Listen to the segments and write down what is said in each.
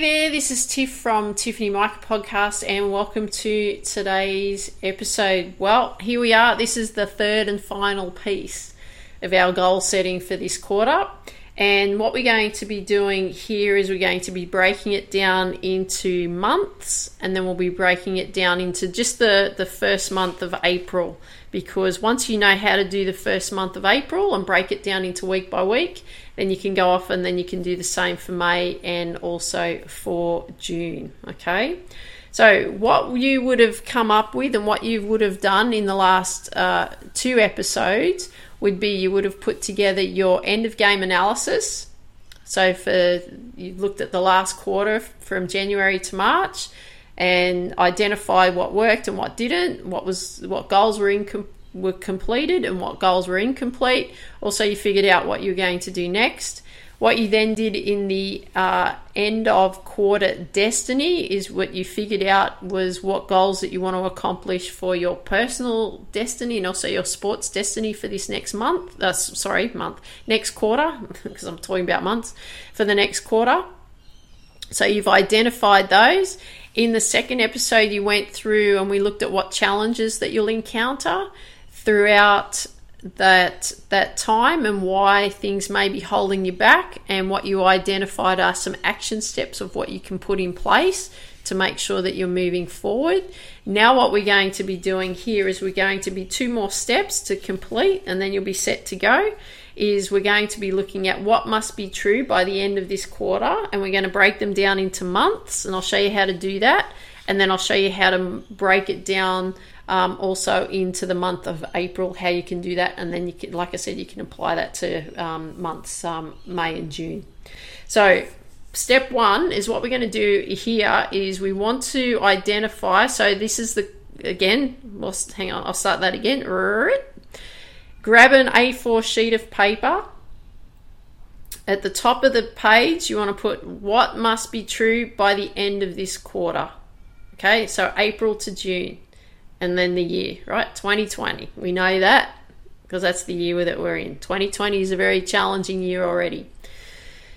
Hey there, this is Tiff from Tiffany Micah Podcast, and welcome to today's episode. Well, here we are. This is the third and final piece of our goal setting for this quarter. And what we're going to be doing here is we're going to be breaking it down into months, and then we'll be breaking it down into just the, the first month of April. Because once you know how to do the first month of April and break it down into week by week, then you can go off and then you can do the same for May and also for June. Okay. So, what you would have come up with and what you would have done in the last uh, two episodes would be you would have put together your end of game analysis. So, for you looked at the last quarter from January to March and identify what worked and what didn't, what was what goals were incomplete were completed and what goals were incomplete. Also, you figured out what you're going to do next. What you then did in the uh, end of quarter destiny is what you figured out was what goals that you want to accomplish for your personal destiny and also your sports destiny for this next month. Uh, sorry, month, next quarter, because I'm talking about months, for the next quarter. So you've identified those. In the second episode, you went through and we looked at what challenges that you'll encounter throughout that that time and why things may be holding you back and what you identified are some action steps of what you can put in place to make sure that you're moving forward. Now what we're going to be doing here is we're going to be two more steps to complete and then you'll be set to go is we're going to be looking at what must be true by the end of this quarter and we're going to break them down into months and I'll show you how to do that and then I'll show you how to break it down um, also into the month of April, how you can do that, and then you can, like I said, you can apply that to um, months um, May and June. So step one is what we're going to do here is we want to identify. So this is the again. Well, hang on, I'll start that again. Grab an A4 sheet of paper. At the top of the page, you want to put what must be true by the end of this quarter. Okay, so April to June and then the year, right? 2020. We know that because that's the year that we're in. 2020 is a very challenging year already.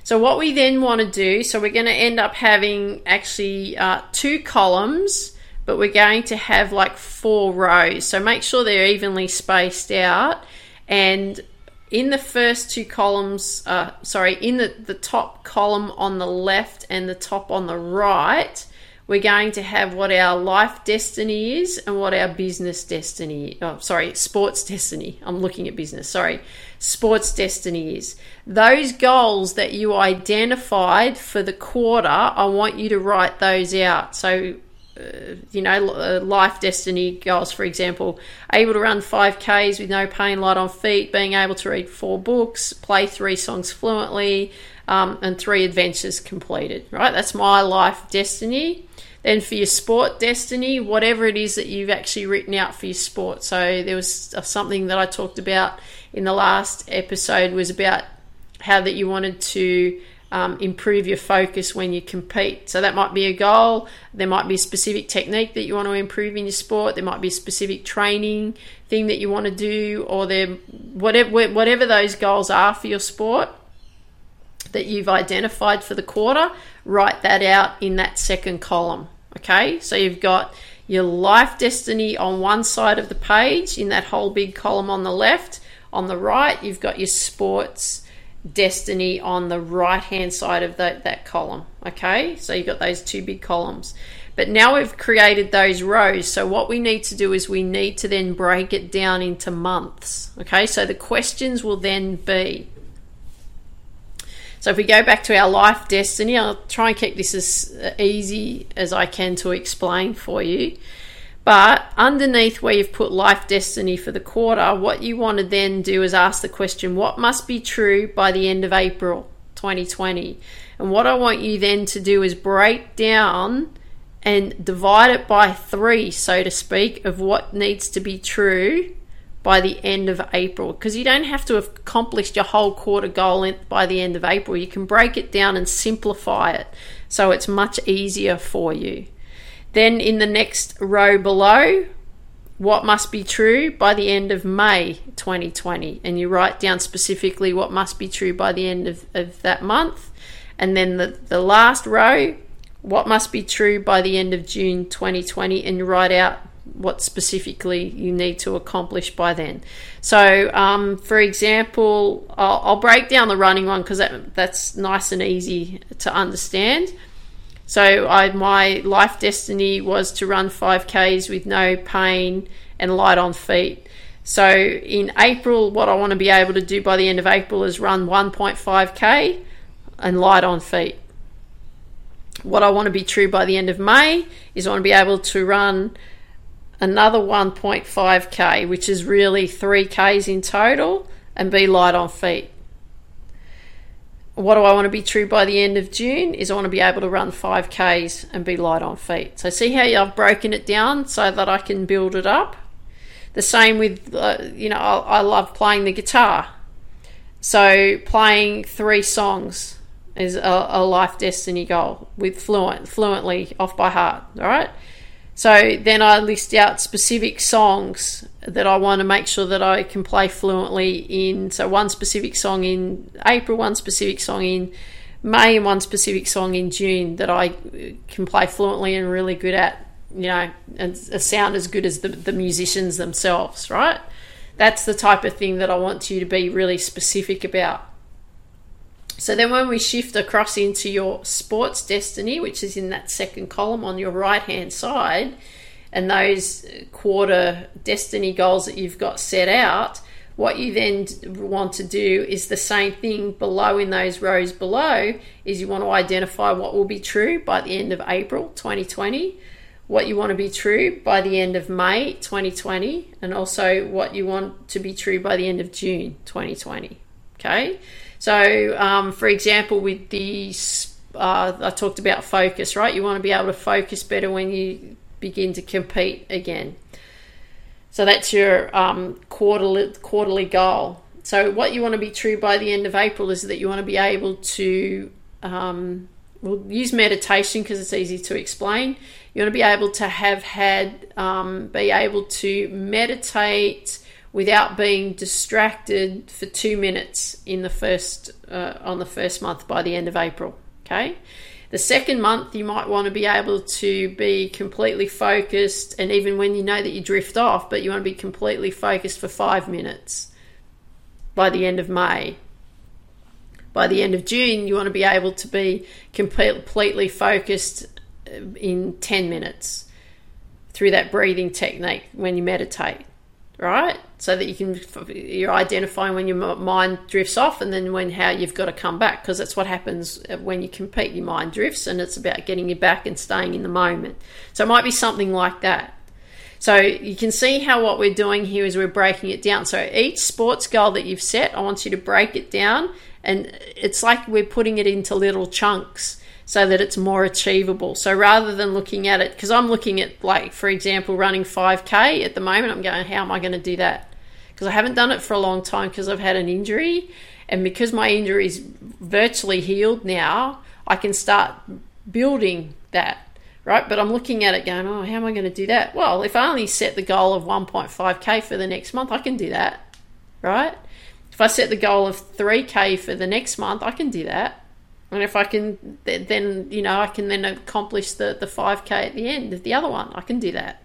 So, what we then want to do, so we're going to end up having actually uh, two columns, but we're going to have like four rows. So, make sure they're evenly spaced out. And in the first two columns, uh, sorry, in the, the top column on the left and the top on the right, we're going to have what our life destiny is and what our business destiny oh sorry sports destiny. I'm looking at business sorry. Sports destiny is. Those goals that you identified for the quarter i want you to write those out. So uh, you know uh, life destiny goals for example able to run 5ks with no pain light on feet being able to read four books play three songs fluently um, and three adventures completed right? That's my life destiny then for your sport destiny, whatever it is that you've actually written out for your sport. So there was something that I talked about in the last episode was about how that you wanted to um, improve your focus when you compete. So that might be a goal. There might be a specific technique that you want to improve in your sport. There might be a specific training thing that you want to do, or there whatever whatever those goals are for your sport that you've identified for the quarter. Write that out in that second column. Okay, so you've got your life destiny on one side of the page in that whole big column on the left. On the right, you've got your sports destiny on the right hand side of that column. Okay, so you've got those two big columns. But now we've created those rows. So what we need to do is we need to then break it down into months. Okay, so the questions will then be so if we go back to our life destiny, I'll try and keep this as easy as I can to explain for you. But underneath where you've put life destiny for the quarter, what you want to then do is ask the question what must be true by the end of April 2020? And what I want you then to do is break down and divide it by three, so to speak, of what needs to be true by the end of April because you don't have to have accomplished your whole quarter goal by the end of April. You can break it down and simplify it so it's much easier for you. Then in the next row below, what must be true by the end of May 2020. And you write down specifically what must be true by the end of, of that month. And then the, the last row, what must be true by the end of June 2020. And you write out what specifically you need to accomplish by then. So, um, for example, I'll, I'll, break down the running one because that, that's nice and easy to understand. So, I, my life destiny was to run 5Ks with no pain and light on feet. So, in April, what I want to be able to do by the end of April is run 1.5K and light on feet. What I want to be true by the end of May is I want to be able to run another 1.5k, which is really 3k's in total, and be light on feet. What do I want to be true by the end of June is I want to be able to run 5k's and be light on feet. So, see how I've broken it down so that I can build it up? The same with, uh, you know, I, I love playing the guitar. So, playing three songs is a, a life destiny goal with fluent, fluently off by heart. All right. So then I list out specific songs that I want to make sure that I can play fluently in. So one specific song in April, one specific song in May, and one specific song in June that I uh, can play fluently and really good at. You know, and uh, sound as good as the, the musicians themselves, right? That's the type of thing that I want you to be really specific about. So then when we shift across into your sports destiny, which is in that second column on your right hand side, and those quarter destiny goals that you've got set out, what you then want to do is the same thing below in those rows below is you want to identify what will be true by the end of April 2020, what you want to be true by the end of May 2020, and also what you want to be true by the end of June 2020. Okay? So, um, for example, with the uh, I talked about focus, right? You want to be able to focus better when you begin to compete again. So that's your um, quarterly quarterly goal. So what you want to be true by the end of April is that you want to be able to um, we'll use meditation because it's easy to explain. You want to be able to have had um, be able to meditate without being distracted for two minutes in the first uh, on the first month by the end of April. Okay. The second month, you might want to be able to be completely focused, and even when you know that you drift off, but you want to be completely focused for five minutes by the end of May. By the end of June, you want to be able to be completely focused uh, in 10 minutes through that breathing technique when you meditate right? So that you can you're identifying when your mind drifts off, and then when how you've got to come back, because that's what happens uh, when you compete. Your mind drifts, and it's about getting you back and staying in the moment. So it might be something like that. So you can see how what we're doing here is we're breaking it down. So each sports goal that you've set, I want you to break it down, and it's like we're putting it into little chunks so that it's more achievable. So rather than looking at it, because I'm looking at, like, for example, running 5K at the moment, I'm going, how am I going to do that? Because I haven't done it for a long time because I've had an injury. And because my injury is virtually healed now, I can start building that, right? But I'm looking at it going, oh, how am I going to do that? Well, if I only set the goal of 1.5K for the next month, I can do that, right? If I set the goal of 3K for the next month, I can do that and if I can, then you know, I can then accomplish the the five k at the end of the other one. I can do that,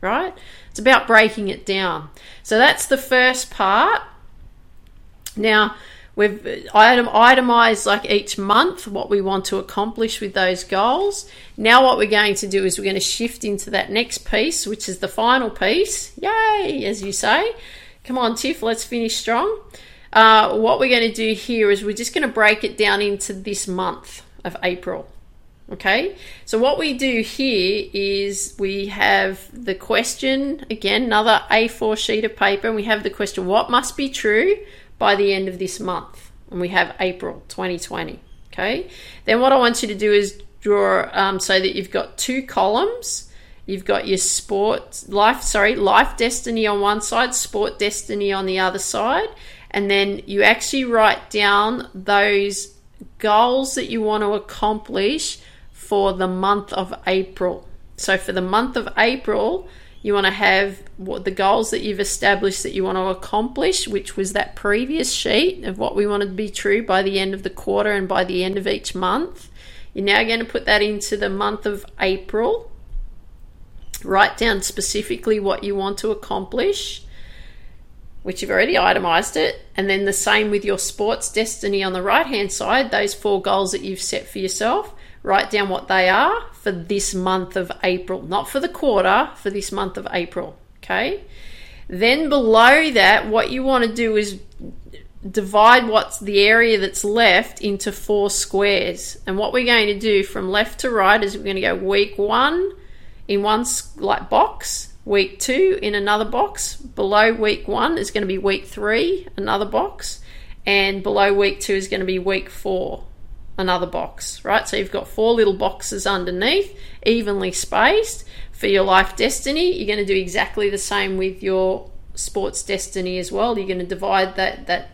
right? It's about breaking it down. So that's the first part. Now, We've item, itemized like each month what we want to accomplish with those goals. Now, what we're going to do is we're going to shift into that next piece, which is the final piece. Yay, as you say. Come on, Tiff, let's finish strong. Uh, what we're going to do here is we're just going to break it down into this month of April. Okay, so what we do here is we have the question again, another A4 sheet of paper, and we have the question what must be true by the end of this month, and we have April 2020. Okay, then what I want you to do is draw um, so that you've got two columns. You've got your sport life, sorry, life destiny on one side, sport destiny on the other side, and then you actually write down those goals that you want to accomplish for the month of April. So for the month of April, you want to have what the goals that you've established that you want to accomplish, which was that previous sheet of what we wanted to be true by the end of the quarter and by the end of each month. You're now going to put that into the month of April. Write down specifically what you want to accomplish, which you've already itemized it. And then the same with your sports destiny on the right hand side, those four goals that you've set for yourself write down what they are for this month of April, not for the quarter, for this month of April. Okay. Then below that, what you want to do is divide what's the area that's left into four squares. And what we're going to do from left to right is we're going to go week one in one like box, week two in another box. Below week one is going to be week three, another box, and below week two is going to be week four, another box, right? So you've got four little boxes underneath, evenly spaced. For your life destiny, you're going to do exactly the same with your sports destiny as well. You're going to divide that that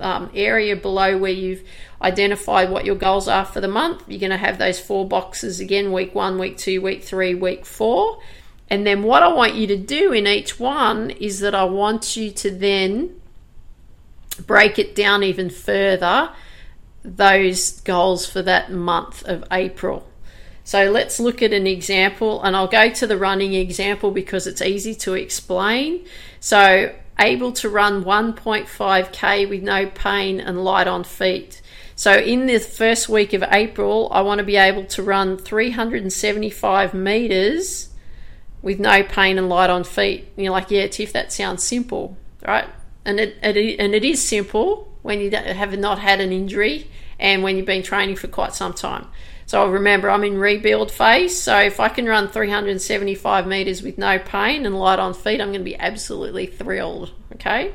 um, area below where you've identified what your goals are for the month. You're going to have those four boxes again: week one, week two, week three, week four. And then what I want you to do in each one is that I want you to then break it down even further those goals for that month of April. So let's look at an example, and I'll go to the running example because it's easy to explain. So, able to run 1.5k with no pain and light on feet. So, in the first week of April, I want to be able to run 375 meters with no pain and light on feet. And you're like, yeah, Tiff, that sounds simple, right? And it, it and it is simple when you have not had an injury and when you've been training for quite some time. So remember, I'm in rebuild phase. So if I can run 375 meters with no pain and light on feet, I'm going to be absolutely thrilled. Okay.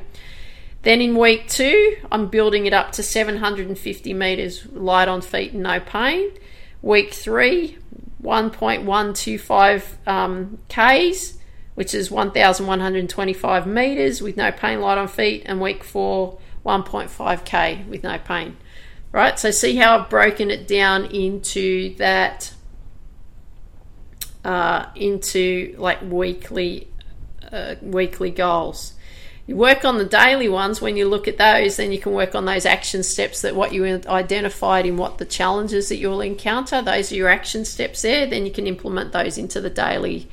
Then in week two, I'm building it up to 750 meters light on feet and no pain. Week three, 1.125 um, Ks, which is 1,125 meters with no pain, light on feet. And week four, 1.5K with no pain right? So see how I've broken it down into that, uh, into like weekly, uh, weekly goals. You work on the daily ones. When you look at those, then you can work on those action steps that what you identified in what the challenges that you'll encounter. Those are your action steps there. Then you can implement those into the daily,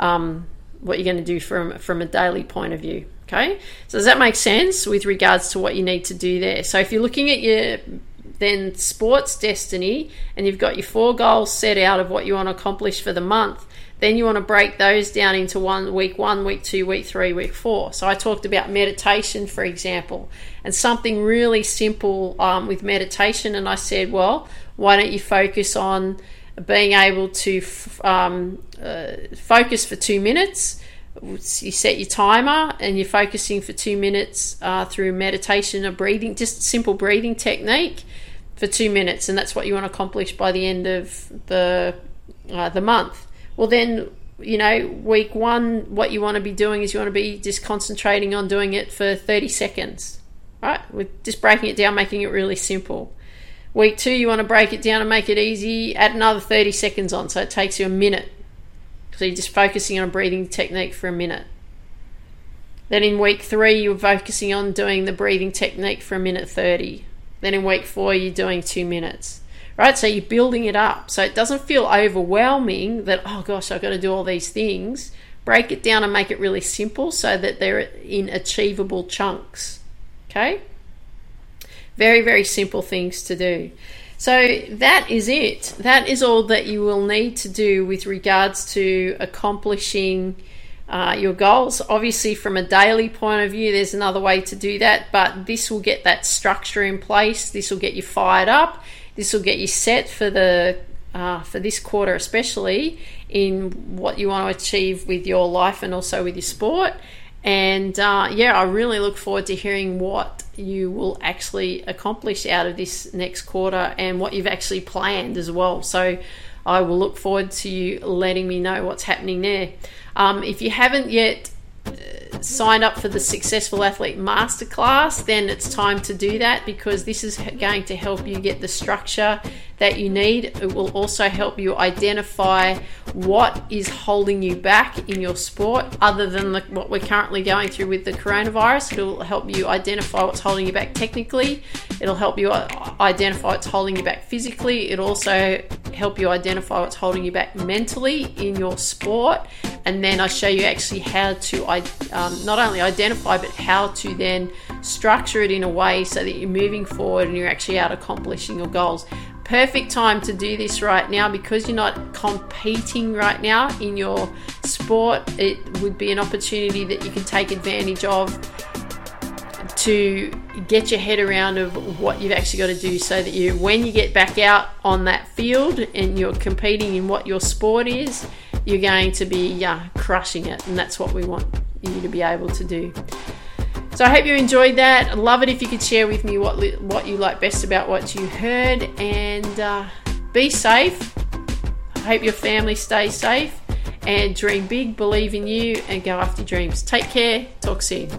um, what you're going to do from from a daily point of view. Okay, so does that make sense with regards to what you need to do there? So if you're looking at your then sports destiny, and you've got your four goals set out of what you want to accomplish for the month. Then you want to break those down into one week one, week two, week three, week four. So I talked about meditation, for example, and something really simple um, with meditation. And I said, well, why don't you focus on being able to f- um, uh, focus for two minutes? You set your timer and you're focusing for two minutes uh, through meditation or breathing, just simple breathing technique for two minutes, and that's what you want to accomplish by the end of the uh, the month. Well, then you know, week one, what you want to be doing is you want to be just concentrating on doing it for 30 seconds, right? We're just breaking it down, making it really simple. Week two, you want to break it down and make it easy, add another 30 seconds on, so it takes you a minute. So you're just focusing on a breathing technique for a minute. Then in week three, you're focusing on doing the breathing technique for a minute 30. Then in week four, you're doing two minutes, right? So you're building it up. So it doesn't feel overwhelming that, oh gosh, I've got to do all these things. Break it down and make it really simple so that they're in achievable chunks. Okay? Very, very simple things to do. So that is it. That is all that you will need to do with regards to accomplishing uh, your goals. Obviously, from a daily point of view, there's another way to do that, but this will get that structure in place. This will get you fired up. This will get you set for the uh, for this quarter, especially in what you want to achieve with your life and also with your sport. And uh, yeah, I really look forward to hearing what you will actually accomplish out of this next quarter and what you've actually planned as well. So I will look forward to you letting me know what's happening there. Um, if you haven't yet uh, signed up for the Successful Athlete Masterclass, then it's time to do that because this is going to help you get the structure that you need. It will also help you identify what is holding you back in your sport, other than the, what we're currently going through with the coronavirus. It'll help you identify what's holding you back technically. It'll help you identify what's holding you back physically. It'll also help you identify what's holding you back mentally in your sport. And then I show you actually how to um, not only identify, but how to then structure it in a way so that you're moving forward and you're actually out accomplishing your goals perfect time to do this right now because you're not competing right now in your sport. It would be an opportunity that you can take advantage of to get your head around of what you've actually got to do so that you when you get back out on that field and you're competing in what your sport is you're going to be yeah, crushing it and that's what we want you to be able to do so I hope you enjoyed that. I'd love it if you could share with me what what you like best about what you heard, and uh, be safe. I hope your family stays safe, and dream big, believe in you, and go after dreams. Take care. Talk soon.